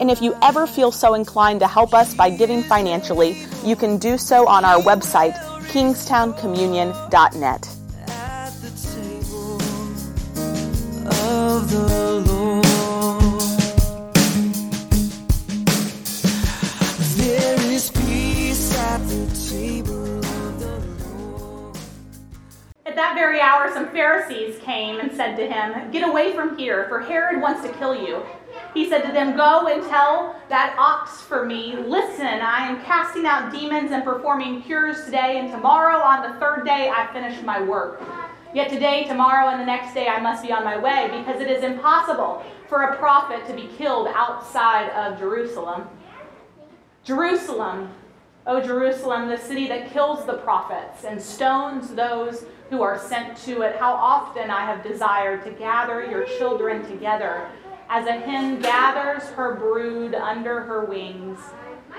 And if you ever feel so inclined to help us by giving financially, you can do so on our website, kingstowncommunion.net. At the table of the Lord. There is peace at the table of the Lord. At that very hour, some Pharisees came and said to him, Get away from here, for Herod wants to kill you. He said to them, Go and tell that ox for me, Listen, I am casting out demons and performing cures today, and tomorrow on the third day I finish my work. Yet today, tomorrow, and the next day I must be on my way, because it is impossible for a prophet to be killed outside of Jerusalem. Jerusalem, O Jerusalem, the city that kills the prophets and stones those who are sent to it, how often I have desired to gather your children together as a hen gathers her brood under her wings,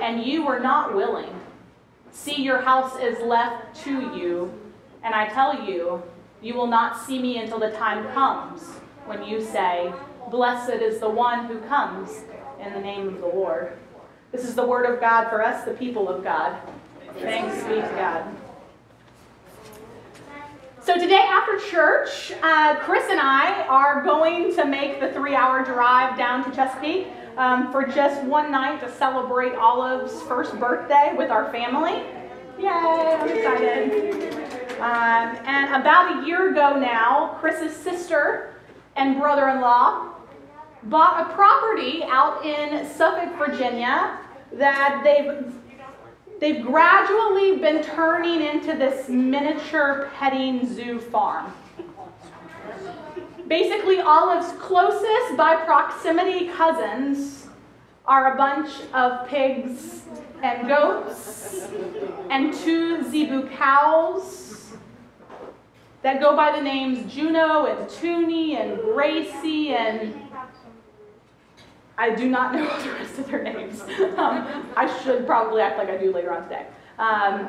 and you were not willing. See, your house is left to you, and I tell you, you will not see me until the time comes when you say, Blessed is the one who comes in the name of the Lord. This is the word of God for us, the people of God. Thanks be to God. So today after church, uh, Chris and I are going to make the three-hour drive down to Chesapeake um, for just one night to celebrate Olive's first birthday with our family. Yay! I'm excited. Um, and about a year ago now, Chris's sister and brother-in-law bought a property out in Suffolk, Virginia that they've they've gradually been turning into this miniature petting zoo farm. Basically, Olive's closest by proximity cousins are a bunch of pigs and goats and two zebu cows that go by the names Juno and Toonie and Gracie and I do not know the rest of their names. Um, I should probably act like I do later on today. Um,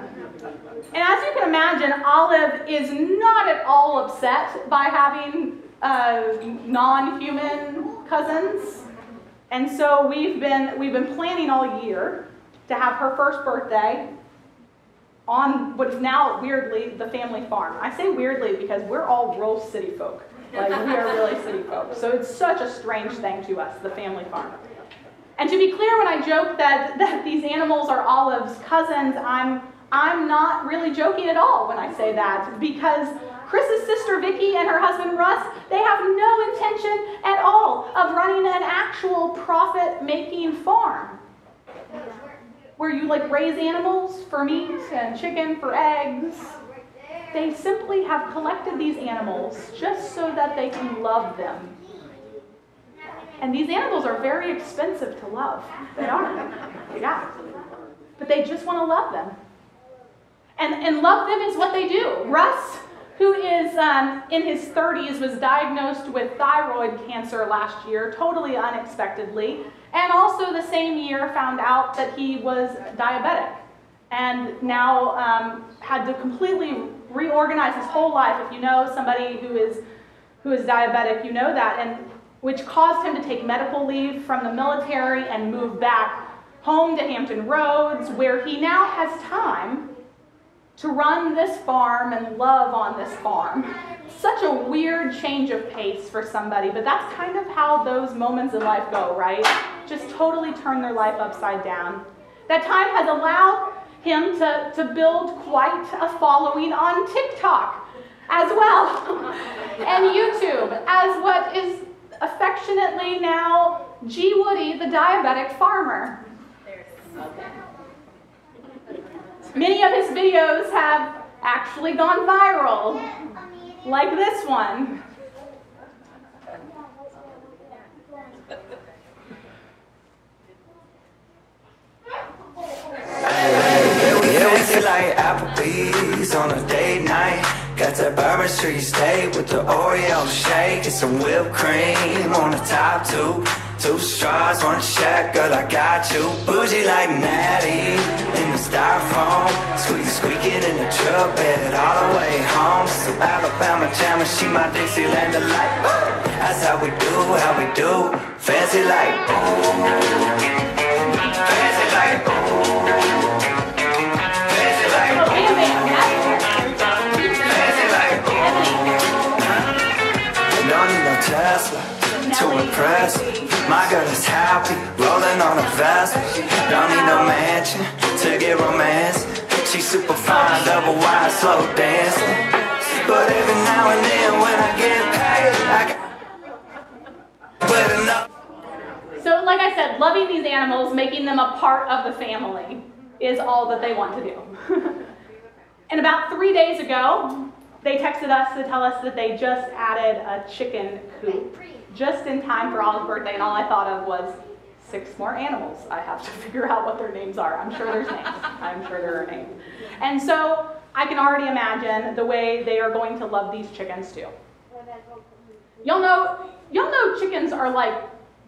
and as you can imagine, Olive is not at all upset by having uh, non-human cousins. And so we've been we've been planning all year to have her first birthday on what is now weirdly the family farm. I say weirdly because we're all rural city folk. Like we are really city folk. So it's such a strange thing to us, the family farm. And to be clear, when I joke that, that these animals are Olive's cousins, I'm I'm not really joking at all when I say that because Chris's sister Vicky and her husband Russ, they have no intention at all of running an actual profit-making farm where you like raise animals for meat and chicken for eggs. They simply have collected these animals just so that they can love them. And these animals are very expensive to love. They are. Yeah. But they just want to love them. And, and love them is what they do. Russ, who is um, in his 30s, was diagnosed with thyroid cancer last year, totally unexpectedly, and also the same year found out that he was diabetic and now um, had to completely reorganize his whole life. If you know somebody who is who is diabetic, you know that, and which caused him to take medical leave from the military and move back home to Hampton Roads, where he now has time to run this farm and love on this farm. Such a weird change of pace for somebody, but that's kind of how those moments in life go, right? Just totally turn their life upside down. That time has allowed him to, to build quite a following on TikTok. as well, and YouTube as what is affectionately now G. Woody, the diabetic farmer. Many of his videos have actually gone viral, like this one. On a date night. Got that Bourbon Street steak with the Oreo shake and some whipped cream on the top two. Two straws, one shack, girl, I got you. Bougie like Natty in the styrofoam. Squeak, squeaking in the truck bed all the way home. So Alabama jammer, she my Dixieland delight. That's how we do, how we do. Fancy like, Tesla to impress. My girl is happy, rolling on a vest. Don't need no mansion to get romance. She's super fine, double wide, slow dancing. But every now and then when I get paid, I but enough. So, like I said, loving these animals, making them a part of the family, is all that they want to do. and about three days ago, they texted us to tell us that they just added a chicken coop just in time for Olive's birthday, and all I thought of was six more animals. I have to figure out what their names are. I'm sure there's names. I'm sure there are names. And so I can already imagine the way they are going to love these chickens too. Y'all know, y'all know chickens are like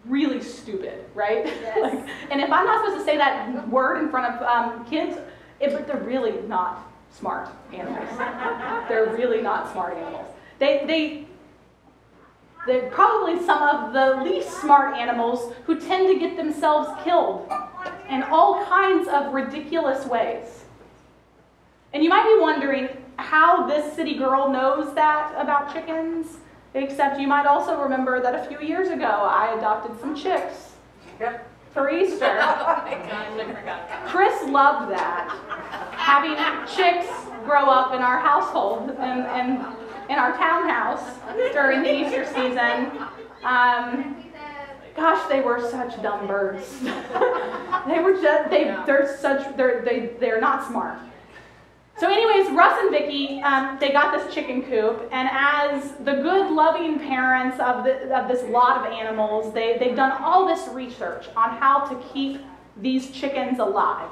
really stupid, right? like, and if I'm not supposed to say that word in front of um, kids, it, but they're really not smart animals. they're really not smart animals. They, they, they're probably some of the least smart animals who tend to get themselves killed in all kinds of ridiculous ways. And you might be wondering how this city girl knows that about chickens, except you might also remember that a few years ago I adopted some chicks for Easter. Chris loved that. Having chicks grow up in our household and, and in our townhouse during the Easter season. Um, gosh, they were such dumb birds. they were just they they're such they're they they're not smart. So, anyways, Russ and Vicky, um, they got this chicken coop, and as the good, loving parents of, the, of this lot of animals, they, they've done all this research on how to keep these chickens alive.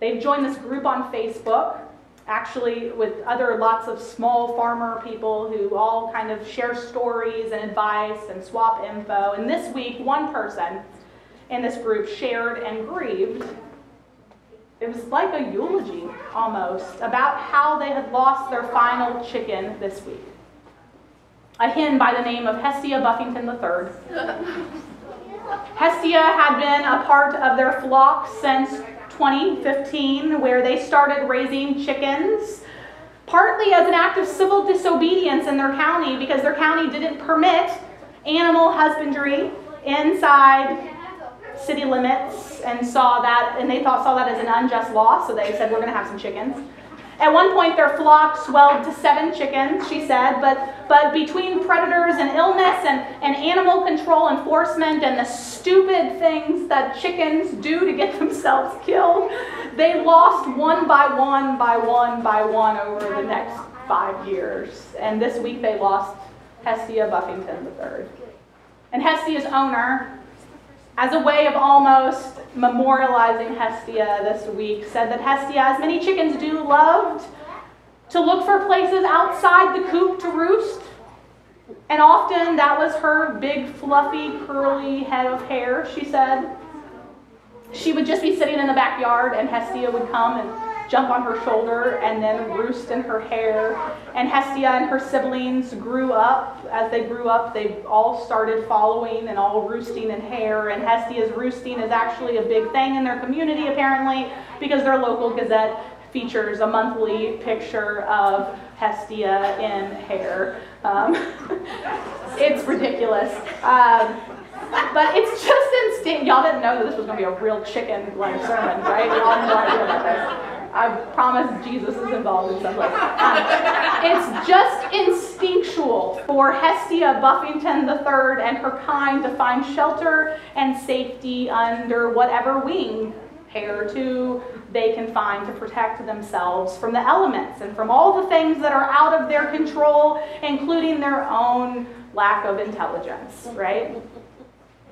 They've joined this group on Facebook, actually, with other lots of small farmer people who all kind of share stories and advice and swap info. And this week, one person in this group shared and grieved it was like a eulogy almost about how they had lost their final chicken this week. A hen by the name of Hestia Buffington III. Hestia had been a part of their flock since 2015, where they started raising chickens, partly as an act of civil disobedience in their county because their county didn't permit animal husbandry inside city limits and saw that, and they thought saw that as an unjust law, so they said we're going to have some chickens. At one point, their flock swelled to seven chickens, she said, but, but between predators and illness and, and animal control enforcement and the stupid things that chickens do to get themselves killed, they lost one by one by one by one over the next five years. And this week, they lost Hestia Buffington III. And Hestia's owner, as a way of almost memorializing Hestia this week, said that Hestia, as many chickens do, loved to look for places outside the coop to roost. And often that was her big, fluffy, curly head of hair, she said. She would just be sitting in the backyard, and Hestia would come and jump on her shoulder and then roost in her hair. And Hestia and her siblings grew up. As they grew up, they all started following and all roosting in hair. And Hestia's roosting is actually a big thing in their community, apparently, because their local gazette features a monthly picture of Hestia in hair. Um, it's ridiculous. Um, but it's just instinct. Y'all didn't know that this was going to be a real chicken like sermon, right? Y'all had no idea about this. I promise Jesus is involved in some way. Um, it's just instinctual for Hestia Buffington III and her kind to find shelter and safety under whatever wing pair to they can find to protect themselves from the elements and from all the things that are out of their control, including their own lack of intelligence, right?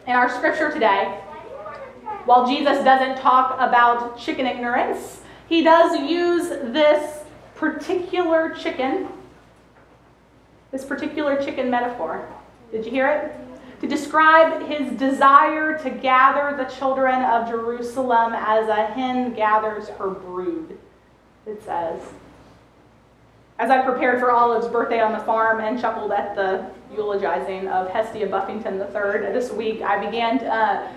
In our scripture today, while Jesus doesn't talk about chicken ignorance, he does use this particular chicken, this particular chicken metaphor. Did you hear it? To describe his desire to gather the children of Jerusalem as a hen gathers her brood, it says. As I prepared for Olive's birthday on the farm and chuckled at the eulogizing of Hestia Buffington III this week, I began to, uh,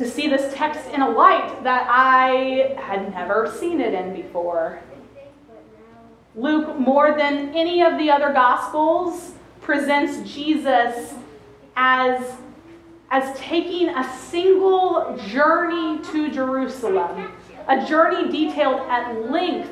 to see this text in a light that I had never seen it in before. Luke, more than any of the other Gospels, presents Jesus as, as taking a single journey to Jerusalem, a journey detailed at length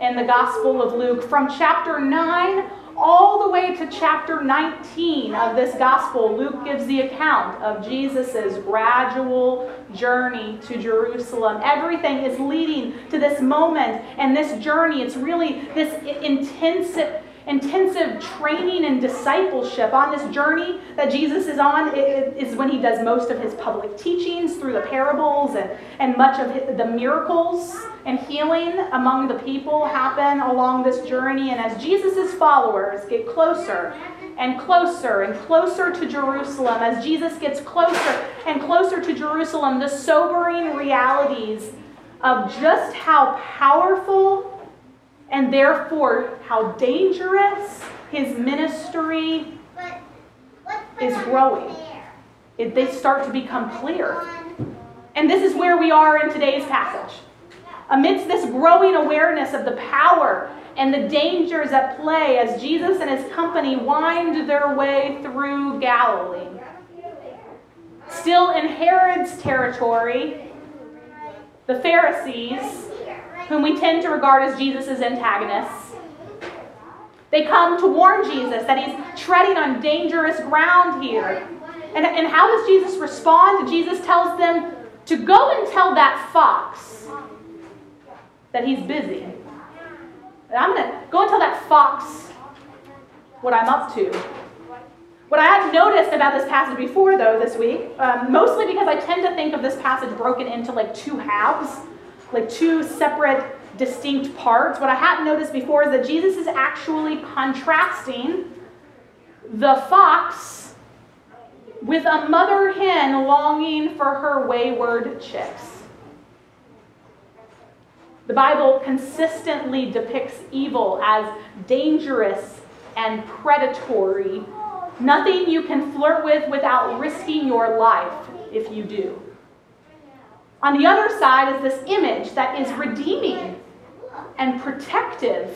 in the Gospel of Luke from chapter 9 all the way to chapter 19 of this gospel, Luke gives the account of Jesus' gradual journey to Jerusalem. Everything is leading to this moment and this journey. It's really this intensive intensive training and discipleship on this journey that Jesus is on is when he does most of his public teachings through the parables and, and much of the miracles and healing among the people happen along this journey. And as Jesus' followers get closer and closer and closer to Jerusalem, as Jesus gets closer and closer to Jerusalem, the sobering realities of just how powerful and therefore how dangerous his ministry is growing. It, they start to become clear. And this is where we are in today's passage. Amidst this growing awareness of the power and the dangers at play as Jesus and his company wind their way through Galilee. Still in Herod's territory, the Pharisees whom we tend to regard as Jesus' antagonists. They come to warn Jesus that he's treading on dangerous ground here. And, and how does Jesus respond? Jesus tells them to go and tell that fox that he's busy. And I'm going to go and tell that fox what I'm up to. What I hadn't noticed about this passage before, though, this week, um, mostly because I tend to think of this passage broken into like two halves like two separate, distinct parts. What I hadn't noticed before is that Jesus is actually contrasting the fox with a mother hen longing for her wayward chicks. The Bible consistently depicts evil as dangerous and predatory, nothing you can flirt with without risking your life if you do. On the other side is this image that is redeeming and protective.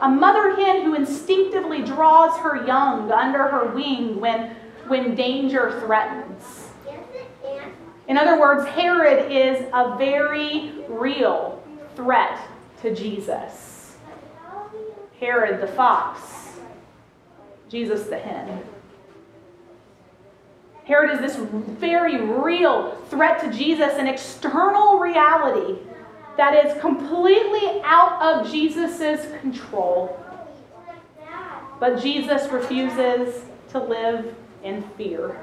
A mother hen who instinctively draws her young under her wing when, when danger threatens. In other words, Herod is a very real threat to Jesus. Herod the fox, Jesus the hen. Herod is this very real threat to Jesus, an external reality that is completely out of Jesus' control. But Jesus refuses to live in fear.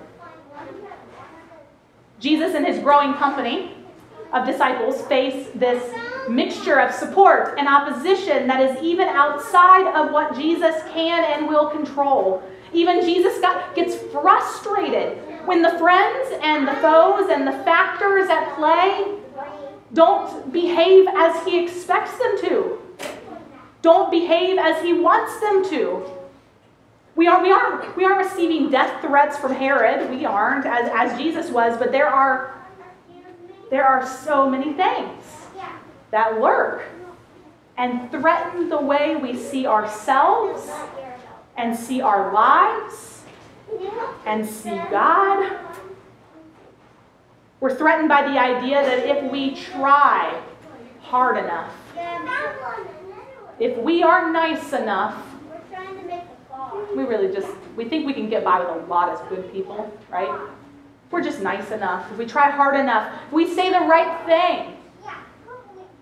Jesus and his growing company of disciples face this mixture of support and opposition that is even outside of what Jesus can and will control. Even Jesus got, gets frustrated when the friends and the foes and the factors at play don't behave as he expects them to, don't behave as he wants them to. We aren't, we aren't, we aren't receiving death threats from Herod. We aren't, as, as Jesus was, but there are, there are so many things that lurk and threaten the way we see ourselves and see our lives and see God. We're threatened by the idea that if we try hard enough, if we are nice enough, we really just we think we can get by with a lot as good people, right? We're just nice enough, if we try hard enough, if we say the right thing,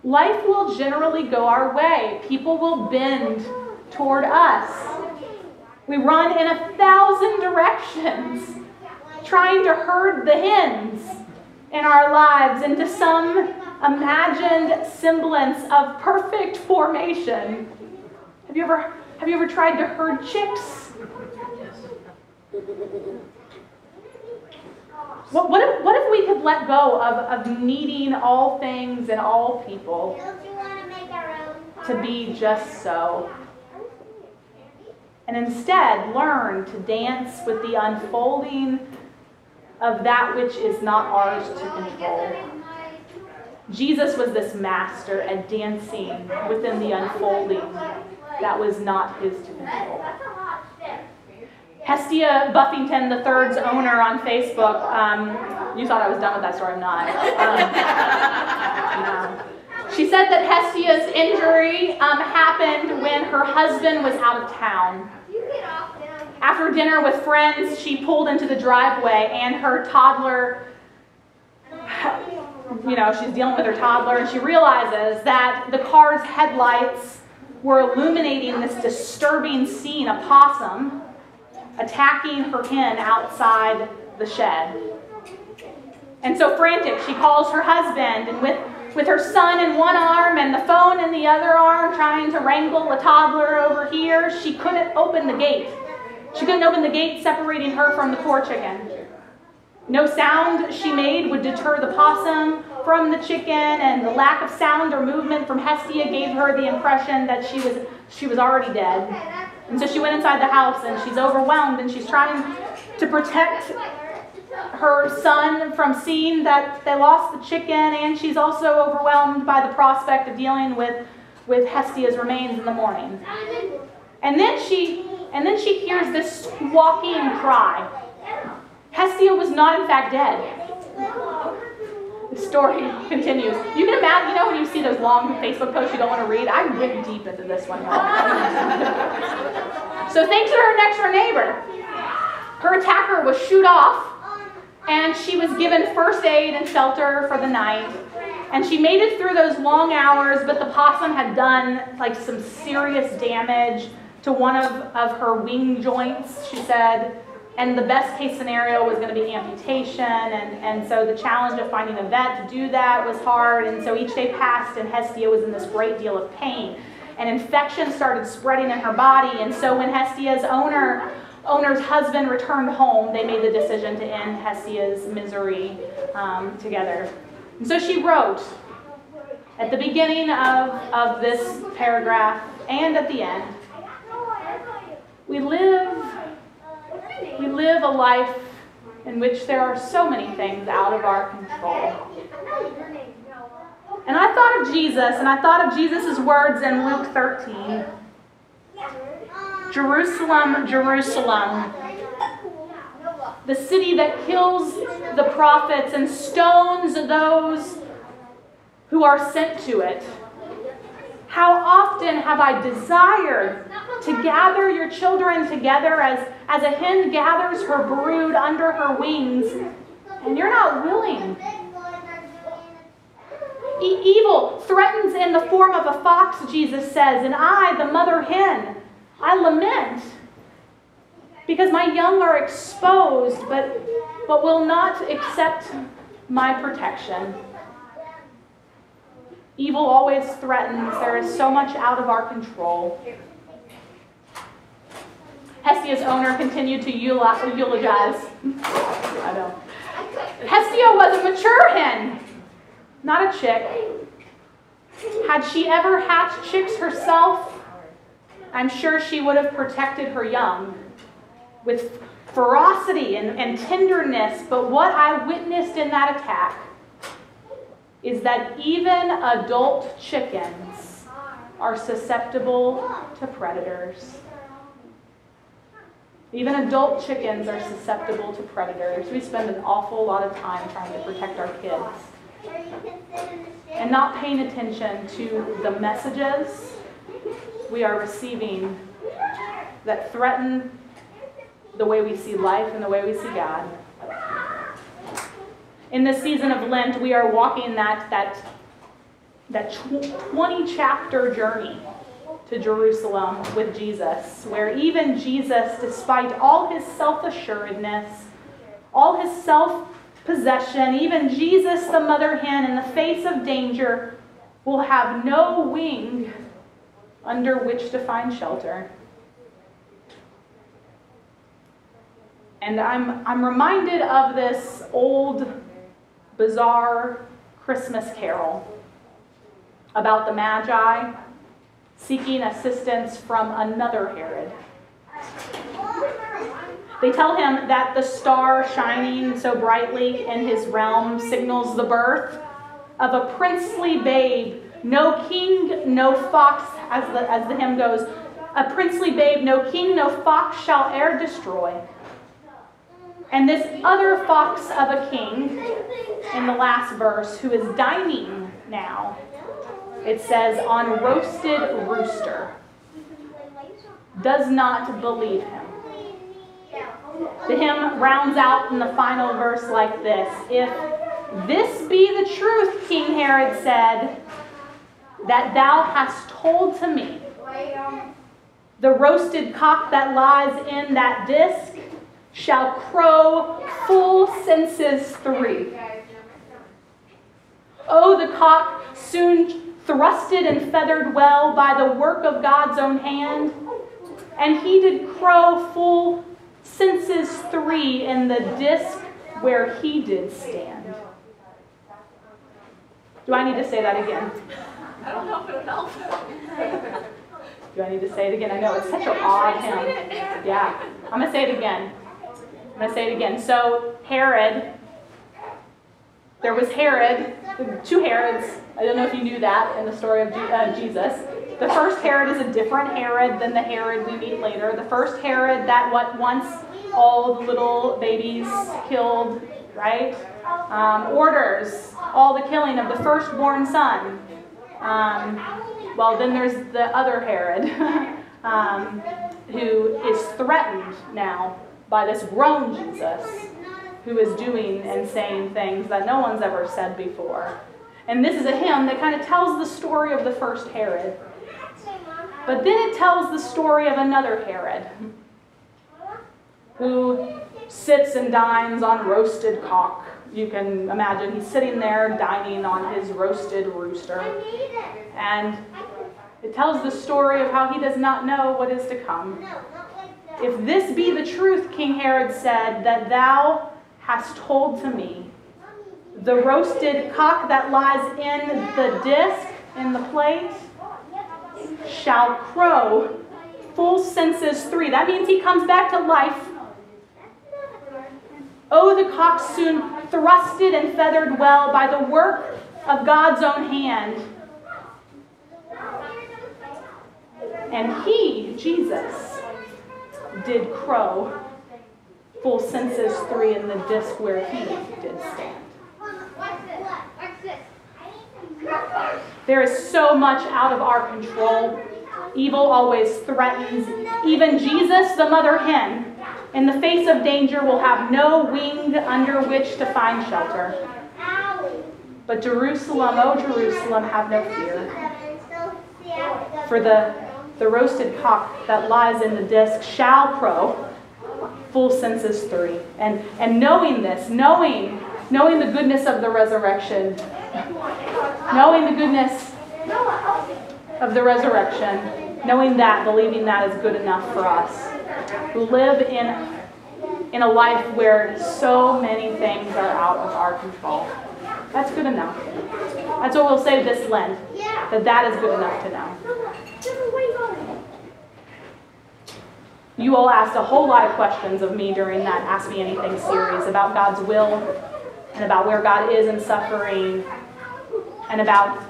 life will generally go our way. People will bend toward us. We run in a thousand directions, trying to herd the hens in our lives into some imagined semblance of perfect formation. Have you ever have you ever tried to herd chicks? What, what, if, what if we could let go of, of needing all things and all people to be just so? And instead learn to dance with the unfolding of that which is not ours to control. Jesus was this master at dancing within the unfolding that was not his to control. Hestia Buffington III's owner on Facebook. Um, you thought I was done with that story. I'm not. Um. She said that Hestia's injury um, happened when her husband was out of town. After dinner with friends, she pulled into the driveway, and her toddler, you know, she's dealing with her toddler, and she realizes that the car's headlights were illuminating this disturbing scene a possum attacking her hen outside the shed. And so, frantic, she calls her husband, and with, with her son in one arm and the phone in the other arm, trying to wrangle a toddler over here, she couldn't open the gate. She couldn't open the gate separating her from the poor chicken. No sound she made would deter the possum from the chicken, and the lack of sound or movement from Hestia gave her the impression that she was, she was already dead. And so she went inside the house and she's overwhelmed and she's trying to protect her son from seeing that they lost the chicken, and she's also overwhelmed by the prospect of dealing with, with Hestia's remains in the morning. And then she and then she hears this squawking cry. Hestia was not in fact dead. The story continues. You can imagine, you know, when you see those long Facebook posts you don't want to read? I went deep into this one. so thanks to her next door neighbor, her attacker was shoot off, and she was given first aid and shelter for the night. And she made it through those long hours, but the possum had done like some serious damage to one of, of her wing joints, she said. And the best case scenario was going to be amputation. And, and so the challenge of finding a vet to do that was hard. And so each day passed, and Hestia was in this great deal of pain. And infection started spreading in her body. And so when Hestia's owner owner's husband returned home, they made the decision to end Hestia's misery um, together. And so she wrote at the beginning of, of this paragraph and at the end, we live we live a life in which there are so many things out of our control. And I thought of Jesus, and I thought of Jesus' words in Luke 13 Jerusalem, Jerusalem, the city that kills the prophets and stones those who are sent to it. How often have I desired to gather your children together as, as a hen gathers her brood under her wings, and you're not willing. E- evil threatens in the form of a fox, Jesus says, and I, the mother hen, I lament because my young are exposed, but, but will not accept my protection. Evil always threatens. There is so much out of our control. Hestia's owner continued to eulogize. I know. Hestia was a mature hen, not a chick. Had she ever hatched chicks herself, I'm sure she would have protected her young with ferocity and, and tenderness. But what I witnessed in that attack is that even adult chickens are susceptible to predators. Even adult chickens are susceptible to predators. We spend an awful lot of time trying to protect our kids. and not paying attention to the messages we are receiving that threaten the way we see life and the way we see God. In this season of Lent, we are walking that, that, that 20 chapter journey to Jerusalem with Jesus, where even Jesus, despite all his self assuredness, all his self possession, even Jesus, the mother hen, in the face of danger, will have no wing under which to find shelter. And I'm, I'm reminded of this old, bizarre Christmas carol about the Magi seeking assistance from another Herod. They tell him that the star shining so brightly in his realm signals the birth of a princely babe, no king, no fox, as the, as the hymn goes, a princely babe, no king, no fox shall e'er destroy. And this other fox of a king in the last verse, who is dining now, it says, on roasted rooster, does not believe him. The hymn rounds out in the final verse like this If this be the truth, King Herod said, that thou hast told to me, the roasted cock that lies in that disk shall crow full senses three. Oh, the cock soon thrusted and feathered well by the work of God's own hand, and he did crow full senses three in the disk where he did stand. Do I need to say that again? I don't know if it'll help. Do I need to say it again? I know it's such an odd hymn. Yeah. I'm going to say it again. I'm going to say it again. So, Herod, there was Herod, two Herods. I don't know if you knew that in the story of uh, Jesus. The first Herod is a different Herod than the Herod we meet later. The first Herod that what once all the little babies killed, right? Um, orders all the killing of the firstborn son. Um, well, then there's the other Herod um, who is threatened now by this grown Jesus who is doing and saying things that no one's ever said before. And this is a hymn that kind of tells the story of the first Herod. But then it tells the story of another Herod who sits and dines on roasted cock. You can imagine he's sitting there dining on his roasted rooster. And it tells the story of how he does not know what is to come. If this be the truth, King Herod said, that thou hast told to me, the roasted cock that lies in the disk, in the plate, shall crow full senses three. That means he comes back to life. Oh, the cock soon thrusted and feathered well by the work of God's own hand. And he, Jesus, did crow full senses three in the disc where he did stand. There is so much out of our control. Evil always threatens. Even Jesus, the mother hen, in the face of danger, will have no wing under which to find shelter. But Jerusalem, oh Jerusalem, have no fear. For the, the roasted cock that lies in the disk shall crow full senses three. And, and knowing this, knowing, knowing the goodness of the resurrection, knowing the goodness of the resurrection, knowing that, believing that is good enough for us live in in a life where so many things are out of our control. That's good enough. That's what we'll say this Lent, that that is good enough to know. You all asked a whole lot of questions of me during that Ask Me Anything series about God's will and about where God is in suffering and about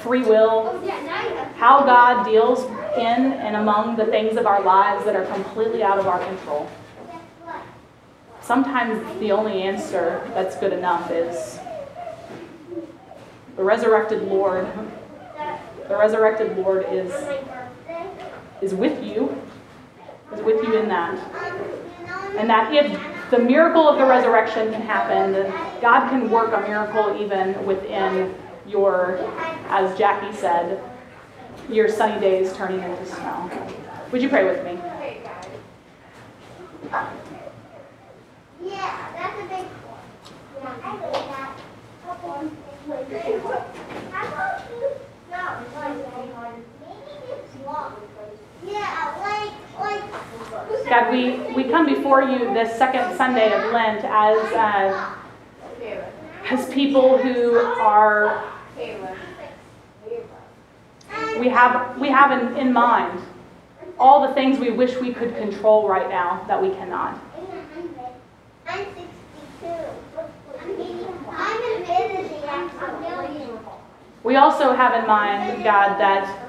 free will, how God deals in and among the things of our lives that are completely out of our control. Sometimes the only answer that's good enough is The resurrected Lord, the resurrected Lord is, is with you, is with you in that. And that if the miracle of the resurrection can happen, God can work a miracle even within your, as Jackie said, your sunny days turning into snow. Would you pray with me? Yeah, that's a big one. Yeah, I that. No, maybe it's long. Yeah, like, like. God, we, we come before you this second Sunday of Lent as, uh, as people who are, we have, we have in, in mind all the things we wish we could control right now that we cannot. I'm 62. I'm in Italy. I'm a million. We also have in mind, God, that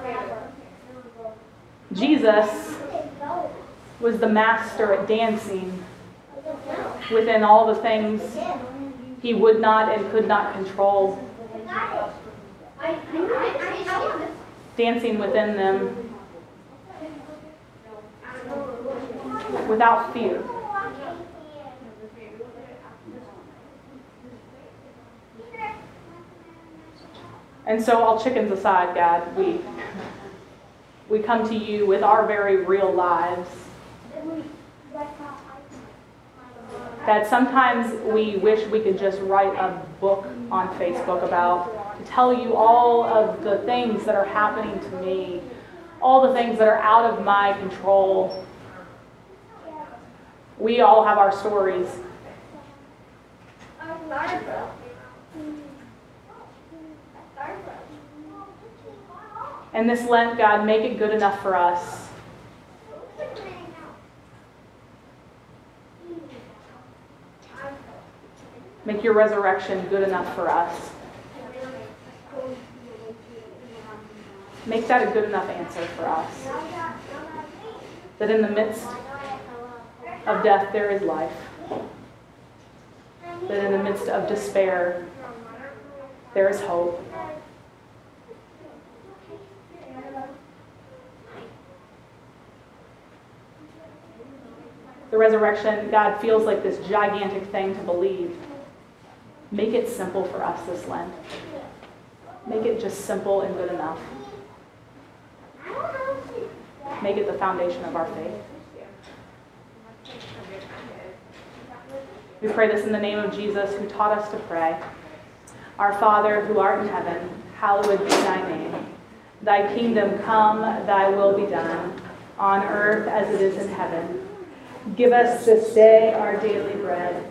Jesus was the master at dancing within all the things he would not and could not control, dancing within them without fear. And so, all chickens aside, God, we, we come to you with our very real lives. That sometimes we wish we could just write a book on Facebook about, to tell you all of the things that are happening to me, all the things that are out of my control. We all have our stories. And this Lent, God, make it good enough for us. Make your resurrection good enough for us. Make that a good enough answer for us. That in the midst of death, there is life. That in the midst of despair, there is hope. The resurrection, God feels like this gigantic thing to believe. Make it simple for us this Lent. Make it just simple and good enough. Make it the foundation of our faith. We pray this in the name of Jesus, who taught us to pray. Our Father, who art in heaven, hallowed be thy name. Thy kingdom come, thy will be done, on earth as it is in heaven. Give us this day our daily bread,